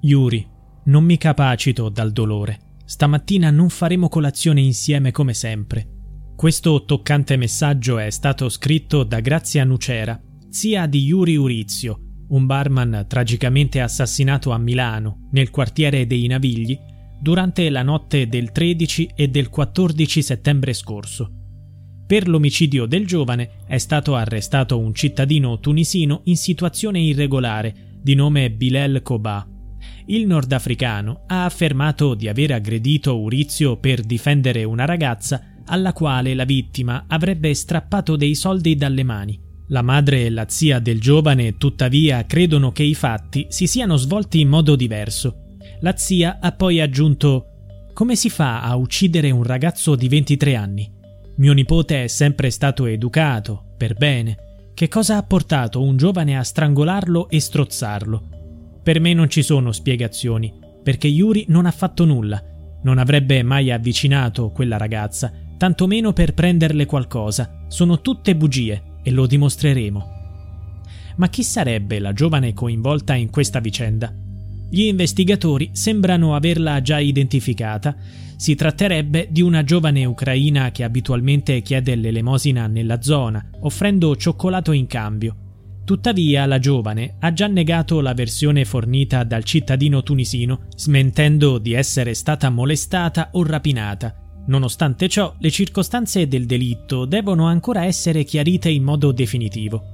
Yuri, non mi capacito dal dolore. Stamattina non faremo colazione insieme come sempre. Questo toccante messaggio è stato scritto da Grazia Nucera, zia di Yuri Urizio, un barman tragicamente assassinato a Milano, nel quartiere dei Navigli, durante la notte del 13 e del 14 settembre scorso. Per l'omicidio del giovane è stato arrestato un cittadino tunisino in situazione irregolare di nome Bilel Koba il nordafricano ha affermato di aver aggredito Urizio per difendere una ragazza alla quale la vittima avrebbe strappato dei soldi dalle mani. La madre e la zia del giovane tuttavia credono che i fatti si siano svolti in modo diverso. La zia ha poi aggiunto come si fa a uccidere un ragazzo di 23 anni? Mio nipote è sempre stato educato, per bene. Che cosa ha portato un giovane a strangolarlo e strozzarlo? Per me non ci sono spiegazioni, perché Yuri non ha fatto nulla. Non avrebbe mai avvicinato quella ragazza, tantomeno per prenderle qualcosa. Sono tutte bugie e lo dimostreremo. Ma chi sarebbe la giovane coinvolta in questa vicenda? Gli investigatori sembrano averla già identificata. Si tratterebbe di una giovane ucraina che abitualmente chiede l'elemosina nella zona, offrendo cioccolato in cambio. Tuttavia la giovane ha già negato la versione fornita dal cittadino tunisino, smentendo di essere stata molestata o rapinata. Nonostante ciò, le circostanze del delitto devono ancora essere chiarite in modo definitivo.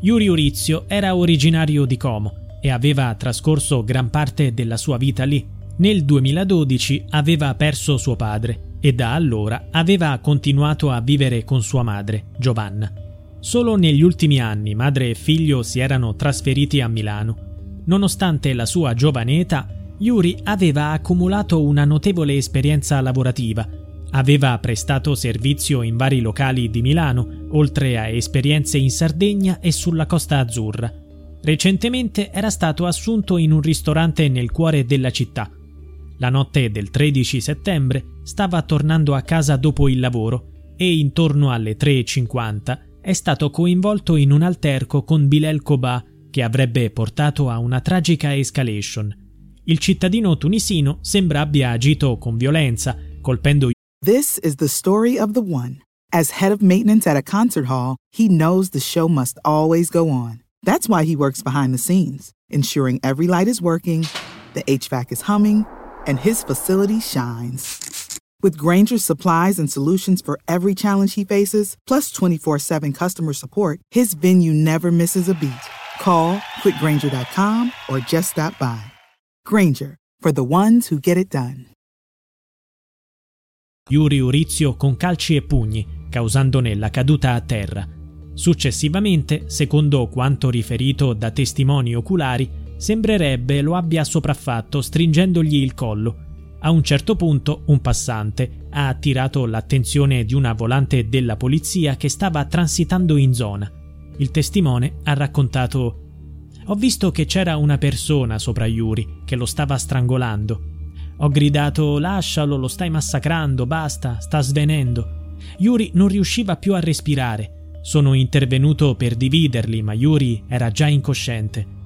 Yuri Urizio era originario di Como e aveva trascorso gran parte della sua vita lì. Nel 2012 aveva perso suo padre e da allora aveva continuato a vivere con sua madre, Giovanna. Solo negli ultimi anni madre e figlio si erano trasferiti a Milano. Nonostante la sua giovane età, Yuri aveva accumulato una notevole esperienza lavorativa. Aveva prestato servizio in vari locali di Milano, oltre a esperienze in Sardegna e sulla Costa Azzurra. Recentemente era stato assunto in un ristorante nel cuore della città. La notte del 13 settembre stava tornando a casa dopo il lavoro e intorno alle 3.50 è stato coinvolto in un alterco con Bilal Koba che avrebbe portato a una tragica escalation. Il cittadino tunisino sembra abbia agito con violenza, colpendo This is the story of the one. As head of maintenance at a concert hall, he knows the show must always go on. That's why he works behind the scenes, ensuring every light is working, the HVAC is humming, and his facility shines. With Granger's supplies and solutions for every challenge he faces, plus 24 7 customer support, his venue never misses a beat. Call quickgranger.com or just stop by. Granger, for the ones who get it done. Yuri Urizio con calci e pugni, causandone la caduta a terra. Successivamente, secondo quanto riferito da testimoni oculari, sembrerebbe lo abbia sopraffatto stringendogli il collo a un certo punto un passante ha attirato l'attenzione di una volante della polizia che stava transitando in zona. Il testimone ha raccontato Ho visto che c'era una persona sopra Yuri che lo stava strangolando. Ho gridato lascialo, lo stai massacrando, basta, sta svenendo. Yuri non riusciva più a respirare. Sono intervenuto per dividerli, ma Yuri era già incosciente.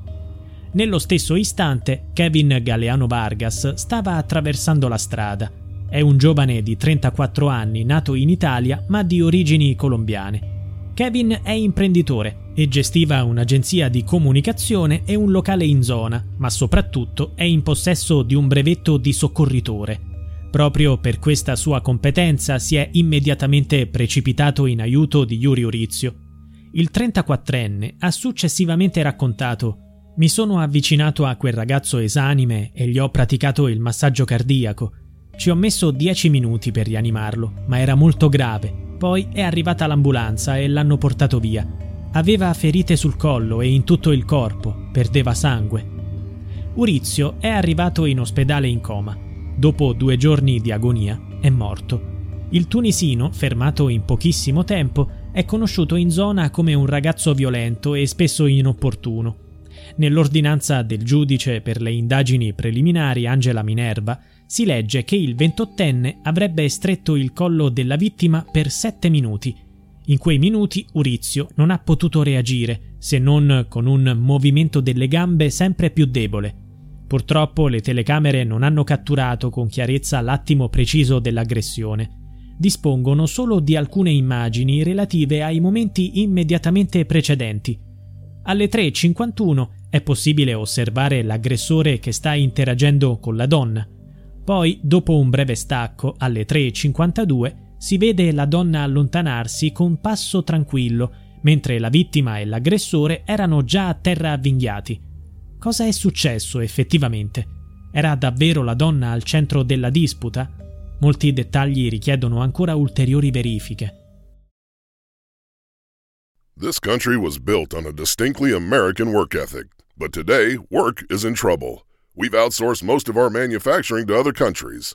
Nello stesso istante, Kevin Galeano Vargas stava attraversando la strada. È un giovane di 34 anni nato in Italia ma di origini colombiane. Kevin è imprenditore e gestiva un'agenzia di comunicazione e un locale in zona, ma soprattutto è in possesso di un brevetto di soccorritore. Proprio per questa sua competenza si è immediatamente precipitato in aiuto di Yuri Orizio. Il 34enne ha successivamente raccontato mi sono avvicinato a quel ragazzo esanime e gli ho praticato il massaggio cardiaco. Ci ho messo dieci minuti per rianimarlo, ma era molto grave. Poi è arrivata l'ambulanza e l'hanno portato via. Aveva ferite sul collo e in tutto il corpo, perdeva sangue. Urizio è arrivato in ospedale in coma. Dopo due giorni di agonia è morto. Il tunisino, fermato in pochissimo tempo, è conosciuto in zona come un ragazzo violento e spesso inopportuno. Nell'ordinanza del giudice per le indagini preliminari Angela Minerva si legge che il ventottenne avrebbe stretto il collo della vittima per sette minuti. In quei minuti Urizio non ha potuto reagire, se non con un movimento delle gambe sempre più debole. Purtroppo le telecamere non hanno catturato con chiarezza l'attimo preciso dell'aggressione dispongono solo di alcune immagini relative ai momenti immediatamente precedenti. Alle 3.51 è possibile osservare l'aggressore che sta interagendo con la donna. Poi, dopo un breve stacco, alle 3.52, si vede la donna allontanarsi con passo tranquillo, mentre la vittima e l'aggressore erano già a terra avvinghiati. Cosa è successo effettivamente? Era davvero la donna al centro della disputa? Molti dettagli richiedono ancora ulteriori verifiche. This country was built on a distinctly American work ethic, but today work is in trouble. We've outsourced most of our manufacturing to other countries,